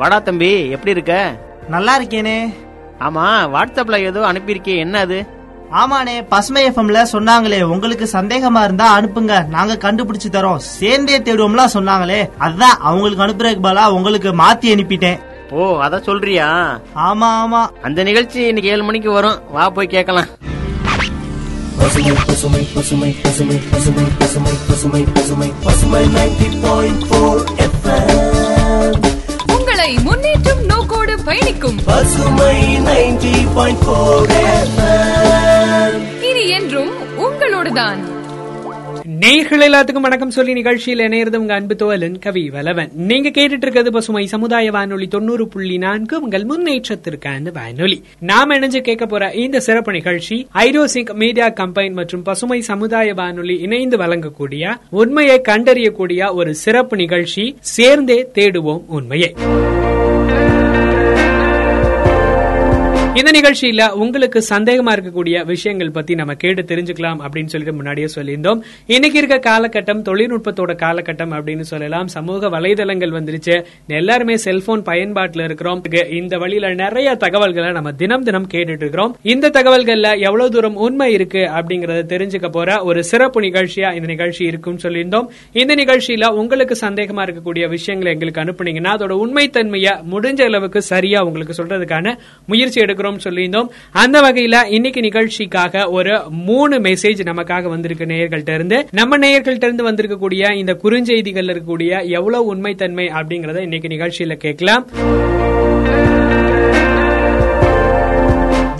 வாடா தம்பி எப்படி இருக்க நல்லா இருக்கேனே ஆமா வாட்ஸ்அப்ல ஏதோ அனுப்பியிருக்கே என்ன அது ஆமாண்ணே பசுமை எஃப்எம்ல சொன்னாங்களே உங்களுக்கு சந்தேகமா இருந்தா அனுப்புங்க நாங்க கண்டுபிடிச்சு தரோம் சேர்ந்தே தேடுவோம்லாம் சொன்னாங்களே அதான் அவங்களுக்கு அனுப்புறதுக்கு பதிலா உங்களுக்கு மாத்தி அனுப்பிட்டேன் ஓ அத சொல்றியா ஆமா ஆமா அந்த நிகழ்ச்சி இன்னைக்கு ஏழு மணிக்கு வரும் வா போய் கேட்கலாம் பசுமை பசுமை பசுமை பசுமை பசுமை பசுமை பசுமை பசுமை பசுமை நைன்டி பாயிண்ட் ஃபோர் உங்களை பயணிக்கும். பசுமை நைன்டி பாயிண்ட் ஃபோர் இனி என்றும் உங்களோடுதான். நேயர்கள் எல்லாத்துக்கும் வணக்கம் சொல்லி நிகழ்ச்சியில் இணையிறது உங்க அன்பு தோழன் கவி வலவன். நீங்க கேட்டுட்டு இருக்கிறது பசுமை சமுதாய வானொலி தொண்ணூறு புள்ளி நான்கு உங்கள் முன்னேற்றத்திற்கான வானொலி. நாம இணைஞ்சு கேட்க போற இந்த சிறப்பு நிகழ்ச்சி ஐரோசிக் மீடியா கம்பைன் மற்றும் பசுமை சமுதாய வானொலி இணைந்து வழங்கக்கூடிய உண்மையை கண்டறியக்கூடிய ஒரு சிறப்பு நிகழ்ச்சி. சேர்ந்தே தேடுவோம் உண்மையை. இந்த நிகழ்ச்சியில உங்களுக்கு சந்தேகமா இருக்கக்கூடிய விஷயங்கள் பத்தி நம்ம கேட்டு தெரிஞ்சுக்கலாம் அப்படின்னு சொல்லிட்டு முன்னாடியே சொல்லியிருந்தோம். இன்னைக்கு இருக்க காலகட்டம் தொழில்நுட்பத்தோட காலகட்டம் அப்படின்னு சொல்லலாம். சமூக வலைதளங்கள் வந்துருச்சு. எல்லாருமே செல்போன் பயன்பாட்டுல இருக்கிறோம். இந்த வழியில நிறைய தகவல்களை நம்ம தினம் தினம் கேட்டுட்டு இருக்கிறோம். இந்த தகவல்கள்ல எவ்வளவு தூரம் உண்மை இருக்கு அப்படிங்கறத தெரிஞ்சுக்க போற ஒரு சிறப்பு நிகழ்ச்சியா இந்த நிகழ்ச்சி இருக்கும்னு சொல்லியிருந்தோம். இந்த நிகழ்ச்சியில உங்களுக்கு சந்தேகமா இருக்கக்கூடிய விஷயங்களை எங்களுக்கு அனுப்புனீங்கன்னா அதோட உண்மைத்தன்மையை முடிஞ்ச அளவுக்கு சரியா உங்களுக்கு சொல்றதுக்கான முயற்சி எடுக்க இருக்கிறோம் சொல்லியிருந்தோம். அந்த வகையில இன்னைக்கு நிகழ்ச்சிக்காக ஒரு மூணு மெசேஜ் நமக்காக வந்திருக்கு நேயர்கள்ட்ட இருந்து. நம்ம நேயர்கள்ட்ட இருந்து வந்திருக்கக்கூடிய இந்த குறுஞ்செய்திகள் இருக்கக்கூடிய எவ்வளவு உண்மைத்தன்மை அப்படிங்கறத இன்னைக்கு நிகழ்ச்சியில கேட்கலாம்.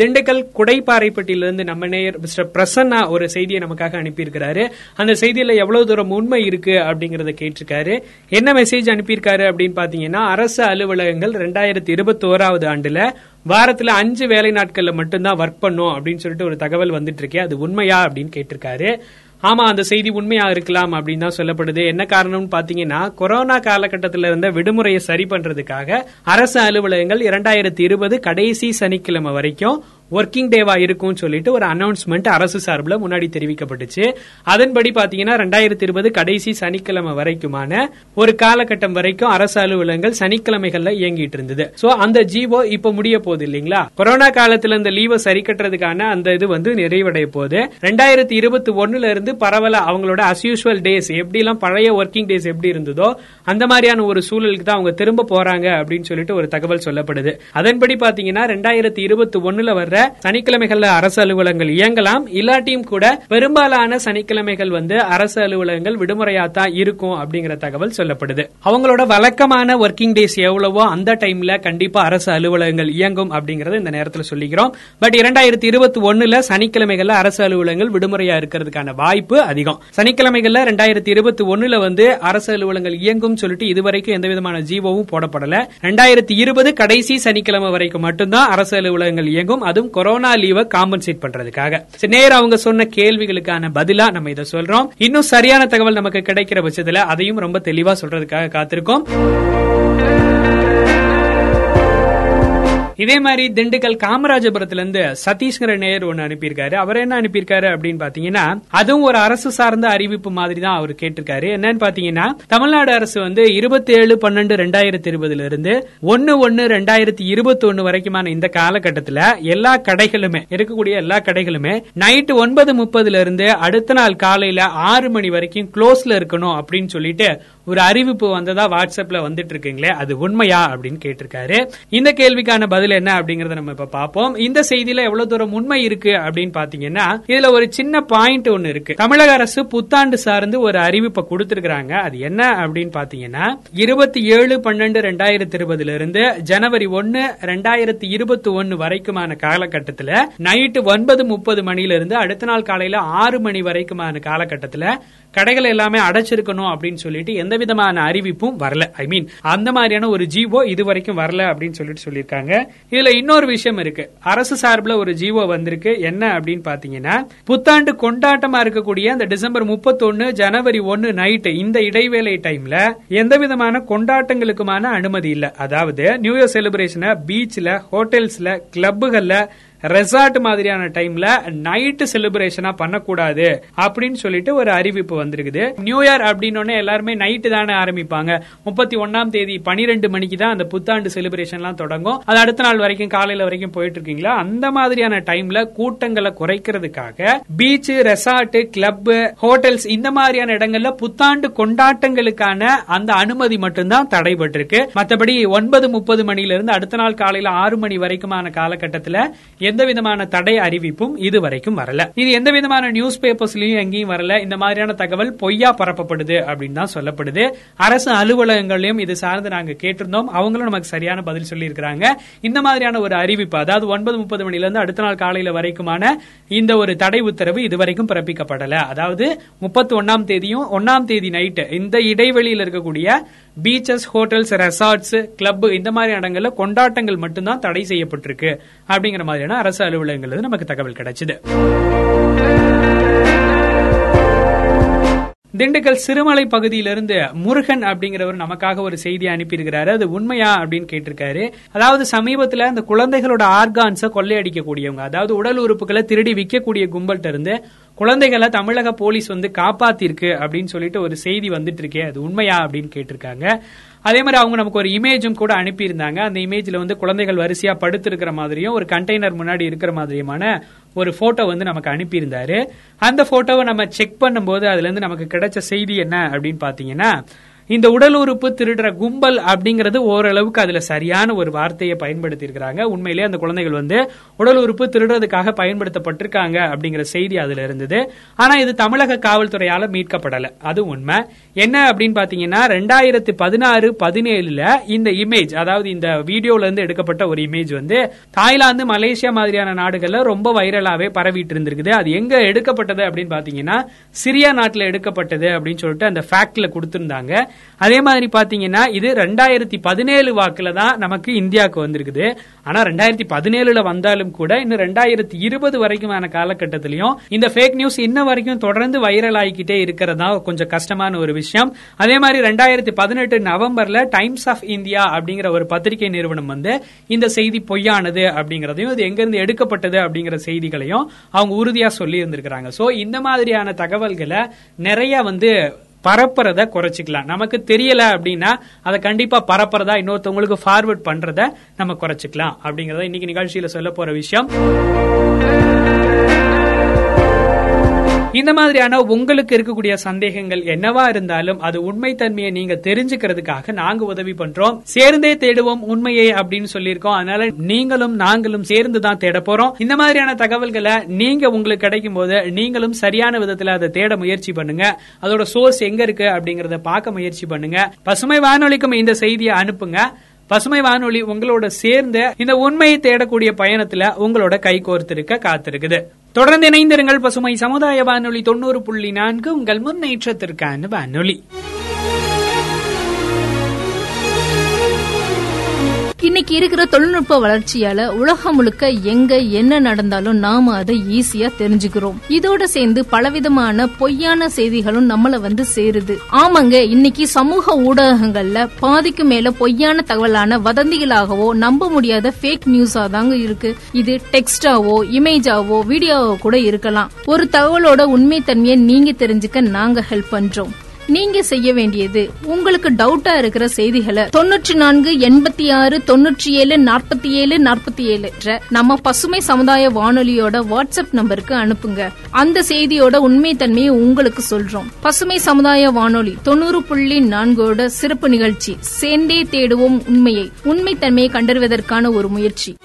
திண்டுக்கல் குடைப்பாறைப்பட்டியிலிருந்து நம்ம நேயர் மிஸ்டர் பிரசன்னா ஒரு செய்தியை நமக்காக அனுப்பியிருக்கிறாரு. அந்த செய்தியில எவ்வளவு தூரம் உண்மை இருக்கு அப்படிங்கறத கேட்டிருக்காரு. என்ன மெசேஜ் அனுப்பியிருக்காரு அப்படின்னு பாத்தீங்கன்னா அரசு அலுவலகங்கள் ரெண்டாயிரத்தி இருபத்தி ஓராவது ஆண்டுல வாரத்துல அஞ்சு வேலை நாட்கள்ல மட்டும்தான் ஒர்க் பண்ணும் அப்படின்னு சொல்லிட்டு ஒரு தகவல் வந்துட்டு இருக்கே அது உண்மையா அப்படின்னு கேட்டிருக்காரு. ஆமா அந்த செய்தி உண்மையா இருக்கலாம் அப்படின்னு தான் சொல்லப்படுது. என்ன காரணம்னு பாத்தீங்கன்னா கொரோனா காலகட்டத்தில இருந்த விடுமுறையை சரி பண்றதுக்காக அரசு அலுவலகங்கள் இரண்டாயிரத்தி இருபது கடைசி சனிக்கிழமை வரைக்கும் ஒர்க்கிங் டேவா இருக்கும் சொல்லிட்டு ஒரு அனௌன்ஸ்மெண்ட் அரசு சார்பில் முன்னாடி தெரிவிக்கப்பட்டுச்சு. அதன்படி பாத்தீங்கன்னா ரெண்டாயிரத்தி இருபது கடைசி சனிக்கிழமை வரைக்குமான ஒரு காலகட்டம் வரைக்கும் அரசு அலுவலகங்கள் சனிக்கிழமைகள்ல இயங்கிட்டு இருந்தது. சோ அந்த ஜீவோ இப்ப முடிய போகுது இல்லைங்களா? கொரோனா காலத்துல இந்த லீவை சரி கட்டுறதுக்கான அந்த இது வந்து நிறைவடைய போகுது. ரெண்டாயிரத்தி இருபத்தி ஒண்ணுல இருந்து பரவல அவங்களோட அஸ்யூஷுவல் டேஸ் எப்படி எல்லாம் பழைய ஒர்க்கிங் டேஸ் எப்படி இருந்ததோ அந்த மாதிரியான ஒரு சூழலுக்கு தான் அவங்க திரும்ப போறாங்க அப்படின்னு சொல்லிட்டு ஒரு தகவல் சொல்லப்படுது. அதன்படி பாத்தீங்கன்னா ரெண்டாயிரத்தி இருபத்தி ஒண்ணுல வர்ற சனிக்கிழமைகள்ல அரசு அலுவலகங்கள் இயங்கலாம். இல்லாட்டியும் கூட பெரும்பாலான சனிக்கிழமைகள் வந்து அரசு அலுவலகங்கள் விடுமுறையா தான் இருக்கும் அப்படிங்கிற தகவல் சொல்லப்படுது. அவங்களோட வழக்கமான ஒர்க்கிங் டேஸ் எவ்வளவோ அந்த டைம்ல கண்டிப்பா அரசு அலுவலகங்கள் இயங்கும் அப்படிங்கறத இந்த நேரத்தில் சொல்லிக்கிறோம். பட் இரண்டாயிரத்தி இருபத்தி ஒண்ணுல சனிக்கிழமைகள்ல அரசு அலுவலகங்கள் விடுமுறையா இருக்கிறதுக்கான வாய்ப்பு அதிகம். சனிக்கிழமைகள்ல ரெண்டாயிரத்தி இருபத்தி ஒண்ணுல வந்து அரசு அலுவலகங்கள் இயங்கும் சொல்லிட்டு இதுவரைக்கும் எந்த விதமான ஜீவோவும் போடப்படல. ரெண்டாயிரத்தி இருபது கடைசி சனிக்கிழமை வரைக்கும் மட்டும்தான் அரசு அலுவலகங்கள் இயங்கும். அதுவும் கொரோனா லீவை காம்பன்சேட் பண்றதுக்காக. நேர் அவங்க சொன்ன கேள்விகளுக்கான பதிலா நம்ம இதை சொல்றோம். இன்னும் சரியான தகவல் நமக்கு கிடைக்கிற பட்சத்துல அதையும் ரொம்ப தெளிவா சொல்றதுக்காக காத்திருக்கோம். இதே மாதிரி திண்டுக்கல் காமராஜபுரத்துல இருந்து சதீஷ்கர நேயர் ஒன்னு அனுப்பியிருக்காரு. அவர் என்ன அனுப்பியிருக்காரு அப்படின்னு பாத்தீங்கன்னா அதுவும் ஒரு அரசு சார்ந்த அறிவிப்பு மாதிரி தான் அவர் கேட்டிருக்காரு. என்னன்னு பாத்தீங்கன்னா தமிழ்நாடு அரசு வந்து இருபத்தி ஏழு பன்னெண்டு ரெண்டாயிரத்தி இருபதுல இருந்து ஒன்னு ஒன்னு ரெண்டாயிரத்தி இருபத்தி ஒன்னு வரைக்குமான இந்த காலகட்டத்துல எல்லா கடைகளுமே இருக்கக்கூடிய எல்லா கடைகளுமே நைட்டு ஒன்பது முப்பதுல இருந்து அடுத்த நாள் காலையில ஆறு மணி வரைக்கும் க்ளோஸ்ல இருக்கணும் அப்படின்னு சொல்லிட்டு ஒரு அறிவிப்பு வந்ததா வாட்ஸ்அப்ல வந்துட்டு இருக்குங்களே அது உண்மையா அப்படின்னு கேட்டிருக்காரு. இந்த கேள்விக்கான பதில் என்ன அப்படிங்கறத நம்ம இப்ப பாப்போம். இந்த செய்தியில எவ்வளவு தூரம் உண்மை இருக்கு அப்படின்னு பாத்தீங்கன்னா இதுல ஒரு சின்ன பாயிண்ட் ஒன்னு இருக்கு. தமிழக அரசு புத்தாண்டு சார்ந்து ஒரு அறிவிப்பை கொடுத்திருக்கிறாங்க. அது என்ன அப்படின்னு பாத்தீங்கன்னா இருபத்தி ஏழு பன்னெண்டு ரெண்டாயிரத்தி இருபதுல இருந்து ஜனவரி ஒன்னு ரெண்டாயிரத்தி இருபத்தி ஒன்னு வரைக்குமான காலகட்டத்துல நைட்டு ஒன்பது முப்பது மணில இருந்து அடுத்த நாள் காலையில ஆறு மணி வரைக்குமான காலகட்டத்துல கடைகள் எல்லாமே அடைச்சிருக்கணும் அப்படின்னு சொல்லிட்டு எந்த விதமான அறிவிப்பும் வரல. ஐ மீன் அந்த மாதிரியான ஒரு ஜீவோ இது வரைக்கும் வரல அப்படின்னு சொல்லிட்டு சொல்லியிருக்காங்க. இதுல இன்னொரு விஷயம் இருக்கு. அரசு சார்பில் ஒரு ஜீவோ வந்திருக்கு. என்ன அப்படின்னு பாத்தீங்கன்னா புத்தாண்டு கொண்டாட்டமா இருக்கக்கூடிய அந்த டிசம்பர் முப்பத்தொன்னு ஜனவரி ஒன்னு நைட்டு இந்த இடைவேளை டைம்ல எந்த விதமான கொண்டாட்டங்களுக்குமான அனுமதி இல்ல. அதாவது நியூ இயர் செலிபிரேஷனை பீச்ல ஹோட்டல்ஸ்ல கிளப்புகள்ல ரெசார்ட் மாதிரியான டைம்ல நைட்டு செலிப்ரேஷனா பண்ணக்கூடாது அப்படின்னு சொல்லிட்டு ஒரு அறிவிப்பு வந்திருக்குது. நியூ இயர் அப்படின்னு எல்லாருமே நைட்டு தானே ஆரம்பிப்பாங்க. முப்பத்தி ஒன்னாம் தேதி பனிரெண்டு மணிக்கு தான் அந்த புத்தாண்டு செலிப்ரேஷன்லாம் தொடங்கும். அது அடுத்த நாள் வரைக்கும் காலையில வரைக்கும் போயிட்டு இருக்கீங்களா அந்த மாதிரியான டைம்ல கூட்டங்களை குறைக்கிறதுக்காக பீச் ரெசார்ட் கிளப் ஹோட்டல்ஸ் இந்த மாதிரியான இடங்கள்ல புத்தாண்டு கொண்டாட்டங்களுக்கான அந்த அனுமதி மட்டும்தான் தடைபட்டிருக்கு. மத்தபடி ஒன்பது முப்பது மணில இருந்து அடுத்த நாள் காலையில ஆறு மணி வரைக்குமான காலகட்டத்துல எந்த விதமான தடை அறிவிப்பும் இது வரைக்கும் வரல. இது எந்த விதமான நியூஸ் பேப்பர்ஸ்லயும் எங்கேயும் வரல. இந்த மாதிரியான தகவல் பொய்யா பரப்பப்படுது அப்படின்னு தான் சொல்லப்படுது. அரசு அலுவலகங்களையும் இது சார்ந்து நாங்க கேட்டிருந்தோம். அவங்களும் நமக்கு சரியான பதில் சொல்லி இருக்கிறாங்க இந்த மாதிரியான ஒரு அறிவிப்பு அதாவது ஒன்பது முப்பது மணில இருந்து அடுத்த நாள் காலையில வரைக்குமான இந்த ஒரு தடை உத்தரவு இதுவரைக்கும் பிறப்பிக்கப்படல. அதாவது முப்பத்தி ஒன்னாம் தேதியும் ஒன்னாம் தேதி நைட்டு இந்த இடைவெளியில் இருக்கக்கூடிய பீச்சஸ் ஹோட்டல்ஸ் ரெசார்ட்ஸ் கிளப் இந்த மாதிரி இடங்கள்ல கொண்டாட்டங்கள் மட்டும்தான் தடை செய்யப்பட்டிருக்கு. அப்படிங்கிற மாதிரியான அரசு அலுவலகங்கள் நமக்கு தகவல் கிடைச்சது. திண்டுக்கல் சிறுமலை பகுதியிலிருந்து முருகன் அப்படிங்கிறவர் நமக்காக ஒரு செய்தி அனுப்பியிருக்கிறாரு. அது உண்மையா அப்படின்னு கேட்டிருக்காரு. அதாவது சமீபத்துல அந்த குழந்தைகளோட ஆர்கான்ஸை கொள்ளையடிக்கக்கூடியவங்க அதாவது உடல் உறுப்புகளை திருடி விற்கக்கூடிய கும்பல்கிட்ட இருந்து குழந்தைகளை தமிழக போலீஸ் வந்து காப்பாத்திருக்கு அப்படின்னு சொல்லிட்டு ஒரு செய்தி வந்துட்டு இருக்கே. அது உண்மையா அப்படின்னு கேட்டிருக்காங்க. அதே மாதிரி அவங்க நமக்கு ஒரு இமேஜும் கூட அனுப்பியிருந்தாங்க. அந்த இமேஜ்ல வந்து குழந்தைகள் வரிசையா படுத்திருக்கிற மாதிரியும் ஒரு கண்டெய்னர் முன்னாடி இருக்கிற மாதிரியுமான ஒரு போட்டோ வந்து நமக்கு அனுப்பியிருந்தாரு. அந்த போட்டோவை நம்ம செக் பண்ணும்போது அதுல இருந்து நமக்கு கிடைச்ச செய்தி என்ன அப்படின்னு பாத்தீங்கன்னா இந்த உடல் உறுப்பு திருடுற கும்பல் அப்படிங்கிறது ஓரளவுக்கு அதுல சரியான ஒரு வார்த்தையை பயன்படுத்தி இருக்கிறாங்க உண்மையிலேயே அந்த குழந்தைகள் வந்து உடல் உறுப்பு திருடுறதுக்காக பயன்படுத்தப்பட்டிருக்காங்க அப்படிங்கிற செய்தி அதுல இருந்தது. ஆனா இது தமிழக காவல்துறையால மீட்கப்படல. அது உண்மை. என்ன அப்படின்னு பாத்தீங்கன்னா ரெண்டாயிரத்தி பதினாறு பதினேழுல இந்த இமேஜ் அதாவது இந்த வீடியோல இருந்து எடுக்கப்பட்ட ஒரு இமேஜ் வந்து தாய்லாந்து மலேசியா மாதிரியான நாடுகள்ல ரொம்ப வைரலாவே பரவிட்டு இருந்திருக்குது அது எங்க எடுக்கப்பட்டது அப்படின்னு பாத்தீங்கன்னா சிரியா நாட்டுல எடுக்கப்பட்டது அப்படின்னு சொல்லிட்டு அந்த ஃபேக்ட்ல கொடுத்திருந்தாங்க. அதே மாதிரி பாத்தீங்கன்னா இது ரெண்டாயிரத்தி பதினேழு வாக்குல தான் நமக்கு இந்தியாவுக்கு வந்திருக்குது. ஆனா ரெண்டாயிரத்தி பதினேழுல வந்தாலும் கூட இன்னும் ரெண்டாயிரத்தி இருபது வரைக்குமான காலகட்டத்திலையும் இந்த ஃபேக் நியூஸ் இன்ன வரைக்கும் தொடர்ந்து வைரல் ஆகிக்கிட்டே இருக்கிறதா கொஞ்சம் கஷ்டமான ஒரு விஷயம். அதே மாதிரி ரெண்டாயிரத்தி பதினெட்டு நவம்பர்ல டைம்ஸ் ஆஃப் இந்தியா அப்படிங்கிற ஒரு பத்திரிகை நிறுவனம் வந்து இந்த செய்தி பொய்யானது அப்படிங்கறதையும் இது எங்கிருந்து எடுக்கப்பட்டது அப்படிங்கிற செய்திகளையும் அவங்க உறுதியா சொல்லி இருந்திருக்கிறாங்க சோ இந்த மாதிரியான தகவல்களை நிறைய வந்து பரப்புறத குறைச்சிக்கலாம். நமக்கு தெரியல அப்படின்னா அதை கண்டிப்பா பரப்புறதா இன்னொருத்தவங்களுக்கு ஃபார்வர்ட் பண்றத நம்ம குறைச்சிக்கலாம் அப்படிங்கறத இன்னைக்கு நிகழ்ச்சியில சொல்ல போற விஷயம். இந்த மாதிரியான உங்களுக்கு இருக்கக்கூடிய சந்தேகங்கள் என்னவா இருந்தாலும் அது உண்மை தன்மையை நீங்க தெரிஞ்சுக்கிறதுக்காக நாங்க உதவி பண்றோம். சேர்ந்தே தேடுவோம் உண்மையை அப்படின்னு சொல்லியிருக்கோம். அதனால நீங்களும் நாங்களும் சேர்ந்து தான் தேட போறோம். இந்த மாதிரியான தகவல்களை நீங்க உங்களுக்கு கிடைக்கும் போது நீங்களும் சரியான விதத்துல அதை தேட முயற்சி பண்ணுங்க. அதோட சோர்ஸ் எங்க இருக்கு அப்படிங்கறத பார்க்க முயற்சி பண்ணுங்க. பசுமை வானொலிக்கும் இந்த செய்தியை அனுப்புங்க. பசுமை வானொலி உங்களோட சேர்ந்து இந்த உண்மையை தேடக்கூடிய பயணத்துல உங்களோட கை கோர்த்திருக்க காத்திருக்குது. தொடர்ந்து இணைந்திருங்கள் பசுமை சமுதாய வானொலி தொண்ணூறு புள்ளி நான்கு. உங்கள் முன்னேற்றத்திற்கான வானொலி. இன்னைக்கு இருக்கிற தொழில்நுட்ப வளர்ச்சியால உலகம் முழுக்க எங்க என்ன நடந்தாலும் நாம அதை ஈஸியா தெரிஞ்சுக்கிறோம். இதோட சேர்ந்து பலவிதமான பொய்யான செய்திகளும் நம்மள வந்து சேருது. ஆமாங்க இன்னைக்கு சமூக ஊடகங்கள்ல பாதிக்கு மேல பொய்யான தகவலான வதந்திகளாகவோ நம்ப முடியாத ஃபேக் நியூஸா தாங்க இருக்கு. இது டெக்ஸ்டாவோ இமேஜாவோ வீடியோவோ கூட இருக்கலாம். ஒரு தகவலோட உண்மை தன்மையை நீங்க தெரிஞ்சுக்க நாங்க ஹெல்ப் பண்றோம். நீங்க செய்ய வேண்டியது உங்களுக்கு டவுட்டா இருக்கிற செய்திகளை தொண்ணூற்றி நான்கு எண்பத்தி ஆறு தொண்ணூற்றி ஏழு நாற்பத்தி ஏழு நாற்பத்தி ஏழு நம்ம பசுமை சமுதாய வானொலியோட வாட்ஸ்அப் நம்பருக்கு அனுப்புங்க. அந்த செய்தியோட உண்மை தன்மையை உங்களுக்கு சொல்றோம். பசுமை சமுதாய வானொலி தொண்ணூறு புள்ளி நான்கோட சிறப்பு நிகழ்ச்சி. சேர்ந்தே தேடுவோம் உண்மையை. உண்மை தன்மையை கண்டறிவதற்கான ஒரு முயற்சி.